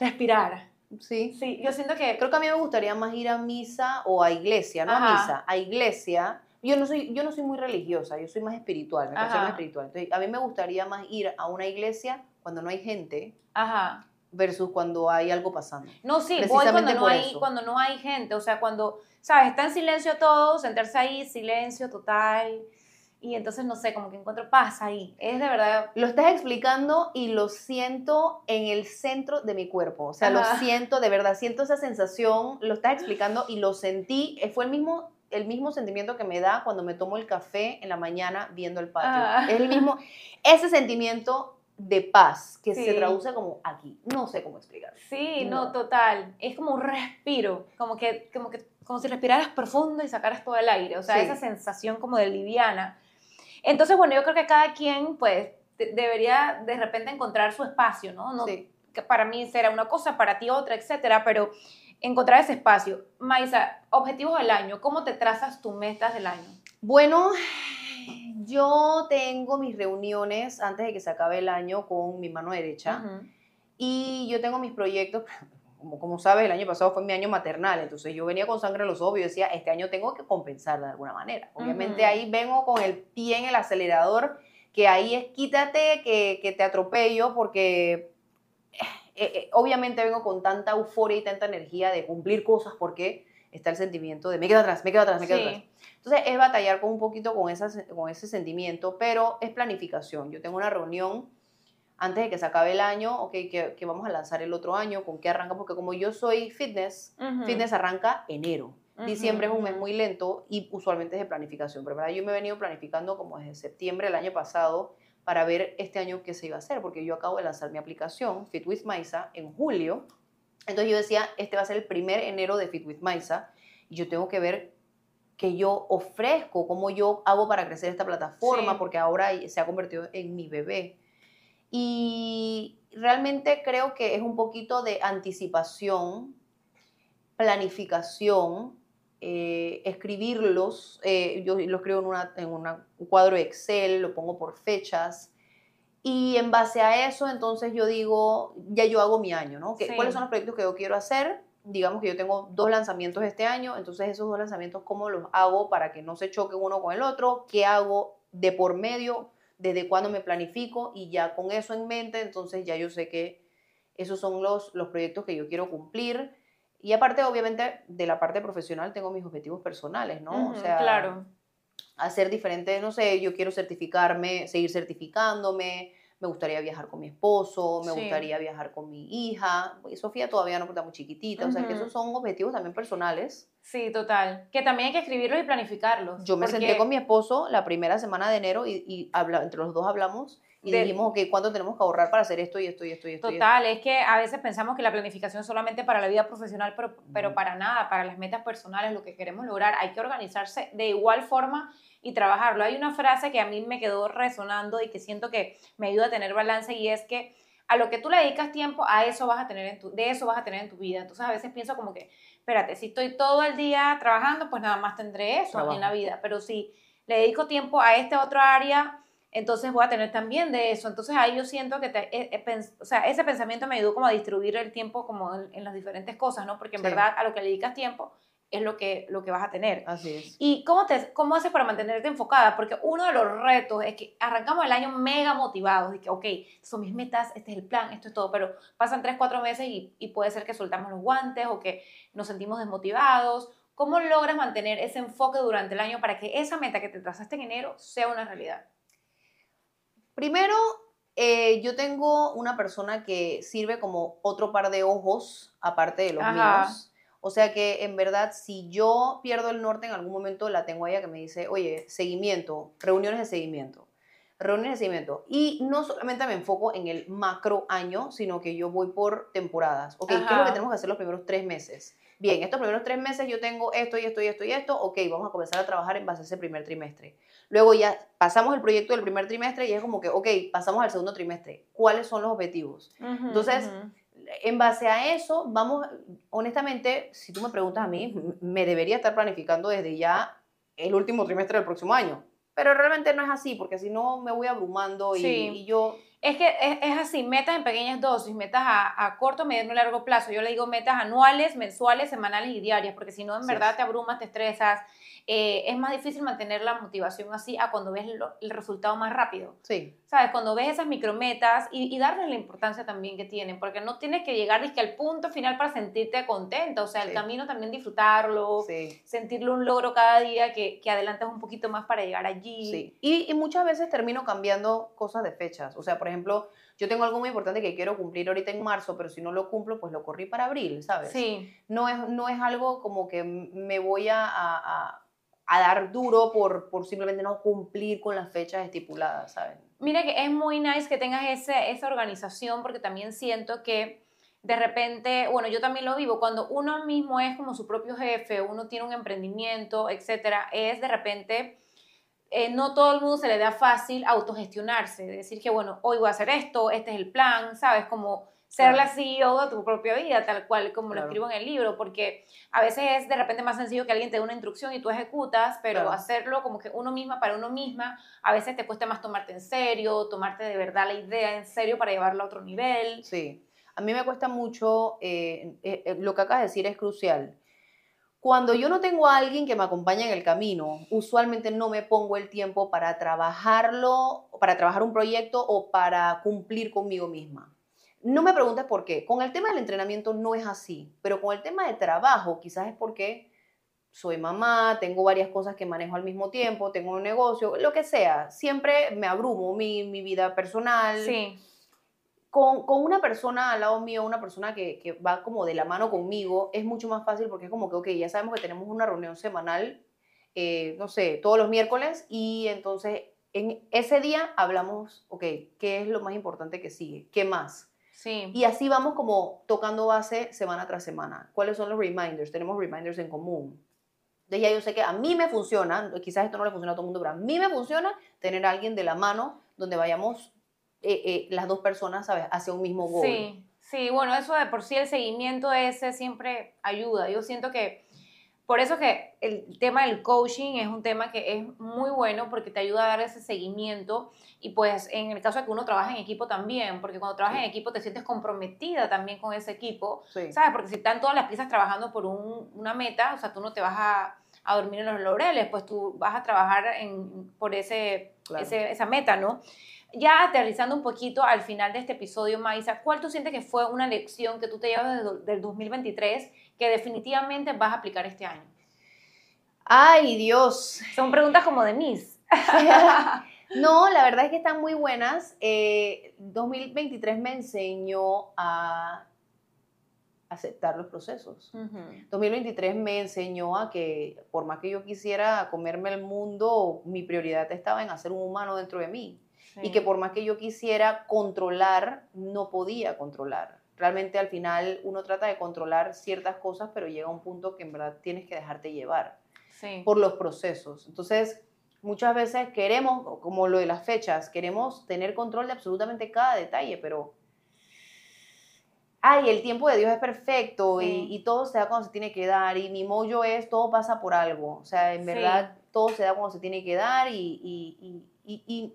respirar.
Sí.
Sí, yo siento que...
Creo que a mí me gustaría más ir a misa o a iglesia, no a misa, a iglesia. Yo no, soy, yo no soy muy religiosa, yo soy más espiritual, me considero más espiritual. Entonces, a mí me gustaría más ir a una iglesia cuando no hay gente
Ajá.
versus cuando hay algo pasando.
No, sí, voy cuando no, hay,
eso.
cuando no hay gente, o sea, cuando, ¿sabes? Está en silencio todo, sentarse ahí, silencio total, y entonces, no sé, como que encuentro paz ahí. Es de verdad,
Lo estás explicando y lo siento en el centro de mi cuerpo. O sea,
Ajá.
lo siento, de verdad, siento esa sensación, lo estás explicando y lo sentí. eh, Fue el mismo, el mismo sentimiento que me da cuando me tomo el café en la mañana viendo el patio.
Ah.
Es el mismo, ese sentimiento de paz que se
Sí.
traduce como aquí. No sé cómo explicar.
sí, no,
No.
total. Es como un respiro, como que, como que, como si respiraras profundo y sacaras todo el aire, o sea,
Sí.
esa sensación como de liviana. Entonces, bueno, yo creo que cada quien, pues, de- debería de repente encontrar su espacio, ¿no? no
Sí.
que para mí será una cosa, para ti otra, etcétera, pero encontrar ese espacio. Maisa, objetivos del año, ¿cómo te trazas tus metas del año?
Bueno, yo tengo mis reuniones antes de que se acabe el año con mi mano derecha. Y yo tengo mis proyectos, como, como sabes, el año pasado fue mi año maternal, entonces yo venía con sangre en los ojos y decía, este año tengo que compensar de alguna manera. Obviamente
Ujú.
ahí vengo con el pie en el acelerador, que ahí es quítate, que, que te atropello, porque eh, eh, obviamente vengo con tanta euforia y tanta energía de cumplir cosas, porque está el sentimiento de me quedo atrás, me quedo atrás, me quedo
Sí.
atrás. Entonces es batallar con un poquito con, esa, con ese sentimiento, pero es planificación. Yo tengo una reunión antes de que se acabe el año, ok, que, que vamos a lanzar el otro año, con qué arranca, porque como yo soy fitness,
Ujú.
fitness arranca enero.
Ujú,
Diciembre es un mes muy lento y usualmente es de planificación, pero ¿verdad? yo me he venido planificando como desde septiembre del año pasado para ver este año qué se iba a hacer, porque yo acabo de lanzar mi aplicación Fit with Maisa en julio. Entonces yo decía, este va a ser el primer enero de Fit with Maisa y yo tengo que ver qué yo ofrezco, cómo yo hago para crecer esta plataforma,
Sí.
porque ahora se ha convertido en mi bebé. Y realmente creo que es un poquito de anticipación, planificación, eh, escribirlos. eh, yo lo escribo en, una, en una- un cuadro de Excel, lo pongo por fechas. Y en base a eso, entonces yo digo, ya yo hago mi año, ¿no? ¿Qué-
Sí.
¿Cuáles son los proyectos que yo quiero hacer? Digamos que yo tengo dos lanzamientos este año, entonces esos dos lanzamientos, ¿cómo los hago para que no se choquen uno con el otro? ¿Qué hago de por medio? ¿Desde cuándo me planifico? Y ya con eso en mente, entonces ya yo sé que esos son los, los proyectos que yo quiero cumplir. Y aparte, obviamente, de la parte profesional tengo mis objetivos personales, ¿no? O sea,
claro.
hacer diferentes, no sé, yo quiero certificarme, seguir certificándome, me gustaría viajar con mi esposo, me
Sí.
gustaría viajar con mi hija, y Sofía todavía no está muy chiquitita, o sea, que esos son objetivos también personales.
Sí, total. Que también hay que escribirlos y planificarlos.
Yo me
porque-
senté con mi esposo la primera semana de enero y, y habla, entre los dos hablamos y
De-
dijimos, ok, ¿cuánto tenemos que ahorrar para hacer esto y esto y esto y esto? y esto?
Total, es que a veces pensamos que la planificación es solamente para la vida profesional, pero, pero para nada, para las metas personales, lo que queremos lograr, hay que organizarse de igual forma y trabajarlo. Hay una frase que a mí me quedó resonando y que siento que me ayuda a tener balance y es que a lo que tú le dedicas tiempo, a eso vas a tener en tu, de eso vas a tener en tu vida. Entonces a veces pienso como que, espérate, si estoy todo el día trabajando, pues nada más tendré eso
Trabajo.
en la vida, pero si le dedico tiempo a este otro área, entonces voy a tener también de eso. Entonces ahí yo siento que te- eh, eh, o sea, ese pensamiento me ayudó como a distribuir el tiempo como en, en las diferentes cosas, ¿no? Porque en
Sí.
verdad a lo que le dedicas tiempo es lo que, lo que vas a tener.
Así es.
¿Y cómo, te, cómo haces para mantenerte enfocada? Porque uno de los retos es que arrancamos el año mega motivados, de que, ok, son mis metas, este es el plan, esto es todo, pero pasan tres, cuatro meses y, y puede ser que soltamos los guantes o que nos sentimos desmotivados. ¿Cómo logras mantener ese enfoque durante el año para que esa meta que te trazaste en enero sea una realidad?
Primero, eh, yo tengo una persona que sirve como otro par de ojos aparte de los
Ajá.
míos. O sea que en verdad, si yo pierdo el norte en algún momento, la tengo a ella que me dice, oye, seguimiento, reuniones de seguimiento. reuniones de seguimiento. Y no solamente me enfoco en el macro año, sino que yo voy por temporadas. Ok, ¿qué es lo que tenemos que hacer los primeros tres meses? Bien, estos primeros tres meses yo tengo esto y esto y esto y esto. Ok, vamos a comenzar a trabajar en base a ese primer trimestre. Luego ya pasamos el proyecto del primer trimestre y es como que, ok, pasamos al segundo trimestre. ¿Cuáles son los objetivos?
Ujú,
Entonces,
ujú.
En base a eso, vamos, honestamente, si tú me preguntas a mí, me debería estar planificando desde ya el último trimestre del próximo año. Pero realmente no es así, porque si no me voy abrumando y,
Sí.
y yo...
Es que es, es así, metas en pequeñas dosis, metas a, a corto, mediano y largo plazo. Yo le digo metas anuales, mensuales, semanales y diarias, porque si no, en
Sí.
verdad te abrumas, te estresas. eh, es más difícil mantener la motivación así a cuando ves lo- el resultado más rápido.
Sí,
¿Sabes? Cuando ves esas micrometas y, y darles la importancia también que tienen, porque no tienes que llegar dizque, al punto final para sentirte contenta. O sea, el
Sí.
camino también disfrutarlo,
sí,
sentirlo un logro cada día, que, que adelantas un poquito más para llegar allí.
sí. Y, y muchas veces termino cambiando cosas de fechas. O sea, por ejemplo, yo tengo algo muy importante que quiero cumplir ahorita en marzo, pero si no lo cumplo, pues lo corrí para abril, ¿sabes?
Sí.
no es, no es algo como que me voy a, a- a- dar duro por, por simplemente no cumplir con las fechas estipuladas, ¿saben?
Mira que es muy nice que tengas ese, esa organización porque también siento que de repente, bueno, yo también lo vivo, cuando uno mismo es como su propio jefe, uno tiene un emprendimiento, etcétera, es de repente, eh, no todo el mundo se le da fácil autogestionarse, decir que, bueno, hoy voy a hacer esto, este es el plan, ¿sabes? Como ser la CEO de tu propia vida, tal cual como
Claro.
lo escribo en el libro, porque a veces es de repente más sencillo que alguien te dé una instrucción y tú ejecutas, pero
Claro.
hacerlo como que uno misma para uno misma, a veces te cuesta más tomarte en serio, tomarte de verdad la idea en serio para llevarla a otro nivel.
Sí. A mí me cuesta mucho, eh, eh, lo que acabas de decir es crucial. Cuando yo no tengo a alguien que me acompañe en el camino, usualmente no me pongo el tiempo para trabajarlo, para trabajar un proyecto o para cumplir conmigo misma. No me preguntes por qué. Con el tema del entrenamiento no es así, pero con el tema de trabajo quizás es porque soy mamá, tengo varias cosas que manejo al mismo tiempo, tengo un negocio, lo que sea. Siempre me abrumo mi, mi vida personal.
Sí,
Con, con una persona al lado mío, una persona que, que va como de la mano conmigo, es mucho más fácil porque es como que, ok, ya sabemos que tenemos una reunión semanal, eh, no sé, todos los miércoles y entonces en ese día hablamos, ok, ¿qué es lo más importante que sigue? ¿Qué más?
sí.
Y así vamos como tocando base semana tras semana. ¿Cuáles son los reminders? Tenemos reminders en común. Entonces ya yo sé que a mí me funciona, quizás esto no le funciona a todo el mundo, pero a mí me funciona tener a alguien de la mano donde vayamos eh, eh, las dos personas, ¿sabes? Hacia un mismo goal.
Sí, sí, bueno, eso de por sí el seguimiento ese siempre ayuda. Yo siento que por eso que el tema del coaching es un tema que es muy bueno porque te ayuda a dar ese seguimiento y pues en el caso de que uno trabaja en equipo también, porque cuando trabajas
Sí.
en equipo te sientes comprometida también con ese equipo,
Sí.
¿sabes? Porque si están todas las piezas trabajando por un- una meta, o sea, tú no te vas a, a dormir en los laureles, pues tú vas a trabajar en, por ese,
Claro.
ese- esa meta, ¿no? Ya aterrizando un poquito al final de este episodio, Maisa, ¿cuál tú sientes que fue una lección que tú te llevas del, del 2023 que definitivamente vas a aplicar este año?
Ay, Dios.
Son preguntas como de Miss.
No, la verdad es que están muy buenas. Eh, 2023 me enseñó a aceptar los procesos. 2023 me enseñó a que por más que yo quisiera comerme el mundo, mi prioridad estaba en hacer un humano dentro de mí. Y que por más que yo quisiera controlar, no podía controlar. Realmente al final uno trata de controlar ciertas cosas, pero llega un punto que en verdad tienes que dejarte llevar
Sí.
por los procesos. Entonces, muchas veces queremos, como lo de las fechas, queremos tener control de absolutamente cada detalle, pero ay, el tiempo de Dios es perfecto
Sí.
y, y todo se da cuando se tiene que dar y mi mollo es todo pasa por algo. O sea, en
Sí.
verdad todo se da cuando se tiene que dar y, y- y- y- y,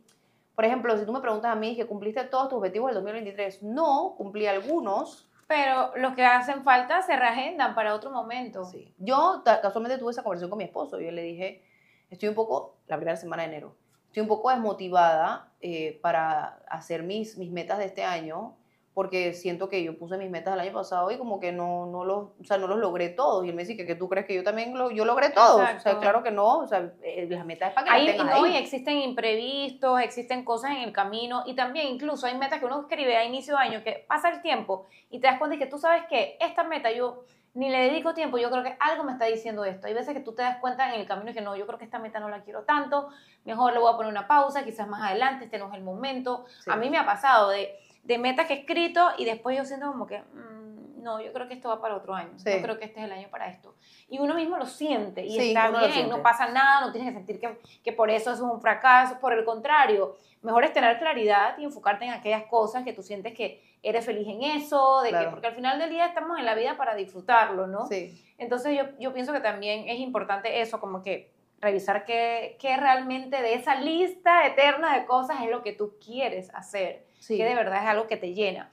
por ejemplo, si tú me preguntas a mí que cumpliste todos tus objetivos del 2023, no, cumplí algunos.
Pero los que hacen falta se reagendan para otro momento.
Sí. Yo casualmente tuve esa conversación con mi esposo. Yo le dije, estoy un poco, la primera semana de enero, estoy un poco desmotivada eh, para hacer mis, mis metas de este año porque siento que yo puse mis metas el año pasado y como que no, no, los, o sea, no los logré todos. Y él me dice que, que tú crees que yo también lo, yo logré todos. O sea, claro que no, o sea, eh, las metas es para que
Ahí,
las
no,
ahí.
y existen imprevistos, existen cosas en el camino y también incluso hay metas que uno escribe a inicio de año que pasa el tiempo y te das cuenta de que tú sabes que esta meta yo ni le dedico tiempo, yo creo que algo me está diciendo esto. Hay veces que tú te das cuenta en el camino que no, yo creo que esta meta no la quiero tanto, mejor le voy a poner una pausa, quizás más adelante, este no es el momento.
Sí.
A mí me ha pasado de, de metas que he escrito y después yo siento como que, mm, no, yo creo que esto va para otro año,
Sí.
no creo que este es el año para esto. Y uno mismo lo siente y
Sí,
está bien, no pasa nada, no tienes que sentir que, que por eso es un fracaso, por el contrario, mejor es tener claridad y enfocarte en aquellas cosas que tú sientes que eres feliz en eso, de que, porque al final del día estamos en la vida para disfrutarlo, ¿no?
Sí,
Entonces yo, yo pienso que también es importante eso, como que revisar qué, qué realmente de esa lista eterna de cosas es lo que tú quieres hacer,
sí.
que de verdad es algo que te llena.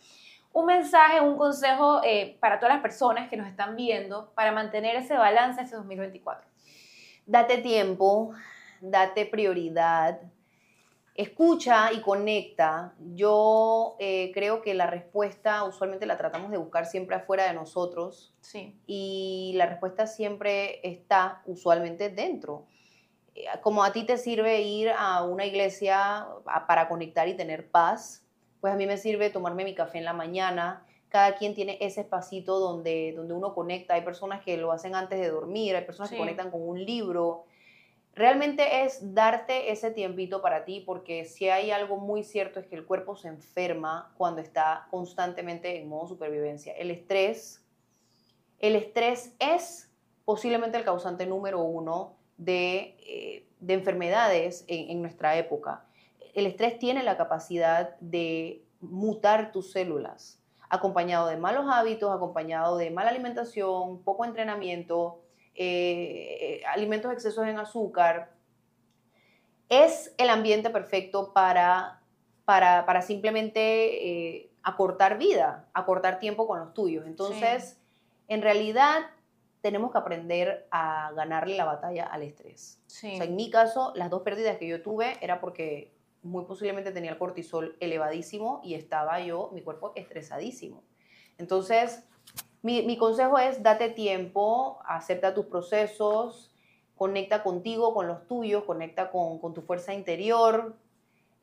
Un mensaje, un consejo eh, para todas las personas que nos están viendo para mantener ese balance ese 2024.
Date tiempo, date prioridad, escucha y conecta. Yo eh, creo que la respuesta usualmente la tratamos de buscar siempre afuera de nosotros
Sí,
y la respuesta siempre está usualmente dentro. Eh, Como a ti te sirve ir a una iglesia para conectar y tener paz, pues a mí me sirve tomarme mi café en la mañana. Cada quien tiene ese espacito donde, donde uno conecta. Hay personas que lo hacen antes de dormir, hay personas
Sí.
que conectan con un libro. Realmente es darte ese tiempito para ti, porque si hay algo muy cierto es que el cuerpo se enferma cuando está constantemente en modo supervivencia. El estrés, el estrés es posiblemente el causante número uno de, eh, de enfermedades en, en nuestra época. El estrés tiene la capacidad de mutar tus células, acompañado de malos hábitos, acompañado de mala alimentación, poco entrenamiento, eh, alimentos excesos en azúcar. Es el ambiente perfecto para, para, para simplemente eh, acortar vida, acortar tiempo con los tuyos. Entonces, en realidad, tenemos que aprender a ganarle la batalla al estrés.
sí.
O sea, en mi caso, las dos pérdidas que yo tuve era porque muy posiblemente tenía el cortisol elevadísimo y estaba yo, mi cuerpo estresadísimo. Entonces, mi, mi consejo es date tiempo, acepta tus procesos, conecta contigo, con los tuyos, conecta con, con tu fuerza interior.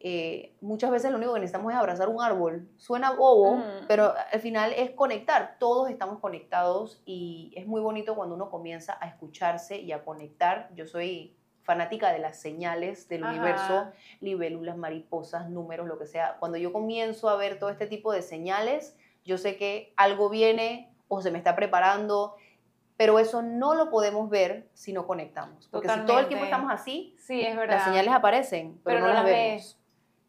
Eh, muchas veces lo único que necesitamos es abrazar un árbol. Suena bobo,
Ujú.
pero al final es conectar. Todos estamos conectados y es muy bonito cuando uno comienza a escucharse y a conectar. Yo soy fanática de las señales del
Ajá.
universo, libélulas, mariposas, números, lo que sea. Cuando yo comienzo a ver todo este tipo de señales, yo sé que algo viene o se me está preparando, pero eso no lo podemos ver si no conectamos. Porque si todo el
Totalmente.
tiempo estamos así,
Sí, es verdad.
las señales aparecen, pero, no, las vemos.
ves.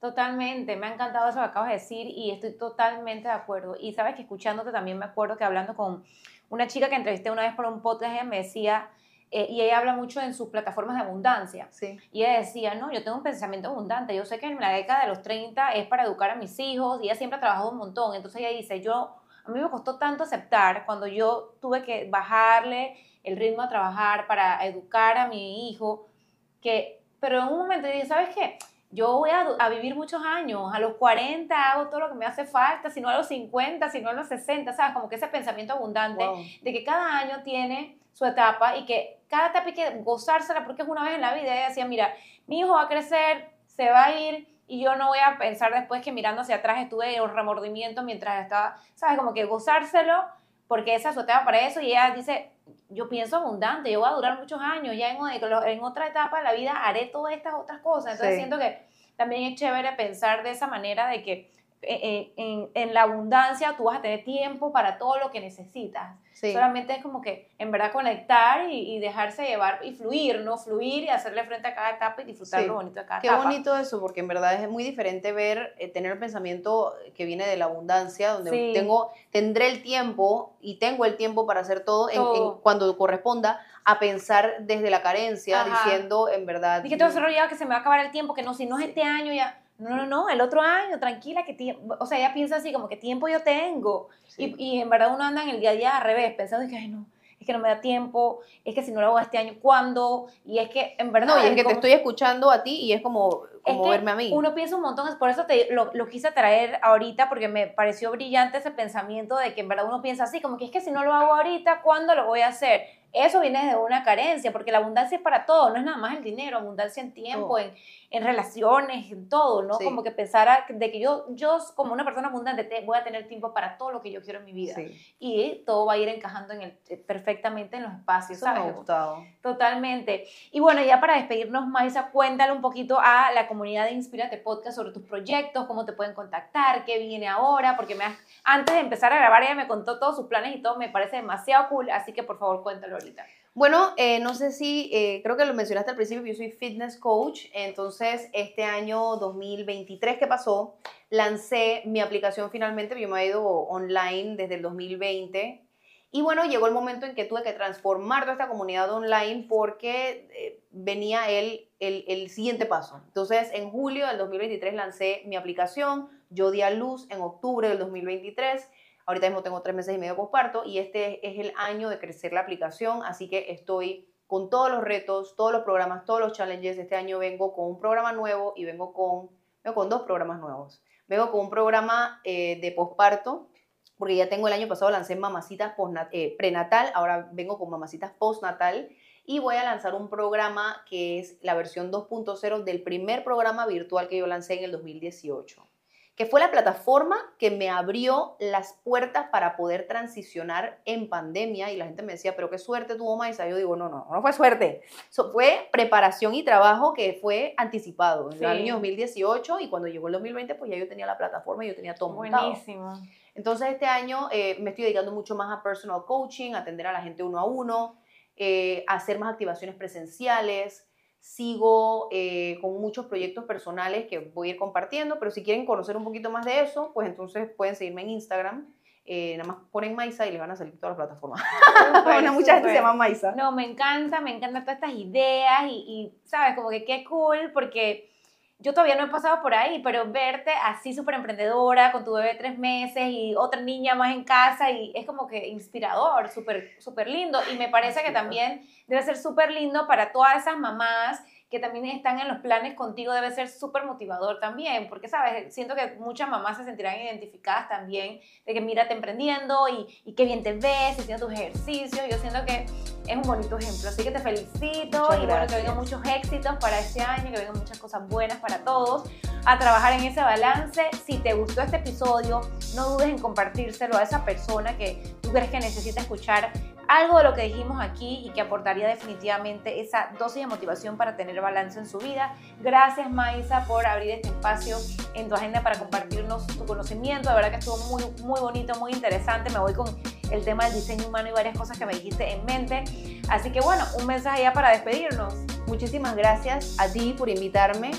Totalmente, me ha encantado eso que acabas de decir y estoy totalmente de acuerdo. Y sabes que escuchándote también me acuerdo que hablando con una chica que entrevisté una vez por un podcast, ella me decía, eh, y ella habla mucho en sus plataformas de abundancia.
Sí.
Y ella decía, no, yo tengo un pensamiento abundante, yo sé que en la década de los 30 es para educar a mis hijos y ella siempre ha trabajado un montón. Entonces ella dice, yo, a mí me costó tanto aceptar cuando yo tuve que bajarle el ritmo a trabajar para educar a mi hijo, que, pero en un momento dije, ¿sabes qué? Yo voy a, a vivir muchos años, a los 40 hago todo lo que me hace falta, si no a los 50, si no a los 60, ¿sabes? Como que ese pensamiento abundante
Wow.
de que cada año tiene su etapa y que cada etapa hay que gozársela porque es una vez en la vida. Ella decía, mira, mi hijo va a crecer, se va a ir y yo no voy a pensar después que mirando hacia atrás estuve en remordimiento mientras estaba, ¿sabes? Como que gozárselo porque esa es su etapa para eso y ella dice, yo pienso abundante, yo voy a durar muchos años, ya en, en otra etapa de la vida haré todas estas otras cosas. Entonces
Sí.
siento que también es chévere pensar de esa manera de que eh, eh, en, en la abundancia tú vas a tener tiempo para todo lo que necesitas.
Sí.
Solamente es como que en verdad conectar y, y dejarse llevar y fluir, ¿no? Fluir y hacerle frente a cada etapa y disfrutar
Sí.
lo bonito de cada
Qué
etapa.
bonito eso, porque en verdad es muy diferente ver, eh, tener el pensamiento que viene de la abundancia, donde
Sí.
tengo, tendré el tiempo y tengo el tiempo para hacer todo, en- en-
Todo.
cuando corresponda, a pensar desde la carencia,
Ajá.
diciendo en verdad.
Dije, tengo que ser ya que se me va a acabar el tiempo, que no, si no es este año ya. No, no, no, el otro año, tranquila, que. O sea, ella piensa así, como que tiempo yo tengo.
Sí.
Y, y en verdad uno anda en el día a día al revés, pensando que, ay, no, es que no me da tiempo, es que si no lo hago este año, ¿cuándo? Y es que en verdad.
No, y es que te
como-
estoy escuchando a ti y es como como verme a mí.
Uno piensa un montón, por eso te, lo, lo, quise traer ahorita, porque me pareció brillante ese pensamiento de que en verdad uno piensa así, como que es que si no lo hago ahorita, ¿cuándo lo voy a hacer? Eso viene de una carencia, porque la abundancia es para todo, no es nada más el dinero, abundancia en tiempo, en, en, relaciones, en todo, ¿no? Como que pensar de que yo, yo como una persona abundante voy a tener tiempo para todo lo que yo quiero en mi vida. Y todo va a ir encajando en el, eh, perfectamente en los espacios,
Eso Me ha gustado.
Totalmente. Y bueno, ya para despedirnos, Maisa, cuéntale un poquito a la comunidad de Inspírate Podcast sobre tus proyectos, cómo te pueden contactar, qué viene ahora, porque me antes de empezar a grabar ella me contó todos sus planes y todo, me parece demasiado cool, así que por favor cuéntalo
bueno, eh, no sé si, eh, creo que lo mencionaste al principio, yo soy fitness coach, entonces este año 2023 que pasó, lancé mi aplicación finalmente, yo me he ido online desde el 2020 y bueno, llegó el momento en que tuve que transformar toda esta comunidad online porque eh, venía el, el, el, siguiente paso. Entonces, en julio del 2023 lancé mi aplicación, yo di a luz en octubre del 2023 Ahorita mismo tengo tres meses y medio posparto y este es el año de crecer la aplicación, así que estoy con todos los retos, todos los programas, todos los challenges. Este año vengo con un programa nuevo y vengo con, vengo con dos programas nuevos. Vengo con un programa eh, de posparto, porque ya tengo el año pasado lancé mamacitas eh, prenatal, ahora vengo con mamacitas postnatal y voy a lanzar un programa que es la versión 2.0 del primer programa virtual que yo lancé en el 2018 que fue la plataforma que me abrió las puertas para poder transicionar en pandemia y la gente me decía, pero qué suerte tuvo Maisa. Yo digo, no, no, no fue suerte. Eso fue preparación y trabajo que fue anticipado en el año 2018 y cuando llegó el 2020 pues ya yo tenía la plataforma y yo tenía todo
Buenísimo.
Entonces este año eh, me estoy dedicando mucho más a personal coaching, a atender a la gente uno a uno, eh, a hacer más activaciones presenciales, sigo eh, con muchos proyectos personales que voy a ir compartiendo, pero si quieren conocer un poquito más de eso, pues entonces pueden seguirme en Instagram. Eh, nada más ponen Maisa y les van a salir todas las plataformas. bueno, mucha gente se llama Maisa.
No, me encanta, me encantan todas estas ideas y, y, ¿sabes? Como que qué cool, porque yo todavía no he pasado por ahí, pero verte así súper emprendedora, con tu bebé tres meses y otra niña más en casa, y es como que inspirador, súper súper lindo. Y me parece que también debe ser súper lindo para todas esas mamás que también están en los planes contigo debe ser súper motivador también, porque, ¿sabes? Siento que muchas mamás se sentirán identificadas también de que mírate emprendiendo y, y qué bien te ves, haciendo tus ejercicios. Yo siento que es un bonito ejemplo. Así que te felicito y bueno, que vengan muchos éxitos para este año, que vengan muchas cosas buenas para todos. A trabajar en ese balance. Si te gustó este episodio, no dudes en compartírselo a esa persona que tú crees que necesita escuchar algo de lo que dijimos aquí y que aportaría definitivamente esa dosis de motivación para tener balance en su vida. Gracias Maisa por abrir este espacio en tu agenda para compartirnos tu conocimiento. De verdad que estuvo muy, muy bonito, muy interesante. Me voy con el tema del diseño humano y varias cosas que me dijiste en mente. Así que bueno, un mensaje ya para despedirnos.
Muchísimas gracias a ti por invitarme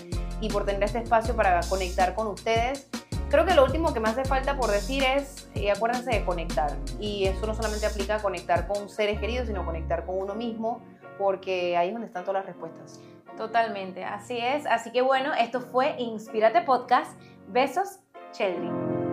y por tener este espacio para conectar con ustedes. Creo que lo último que me hace falta por decir es, eh, acuérdense de conectar. Y eso no solamente aplica a conectar con seres queridos, sino conectar con uno mismo, porque ahí es donde están todas las respuestas.
Totalmente, así es. Así que bueno, esto fue Inspírate Podcast. Besos, Sheldon.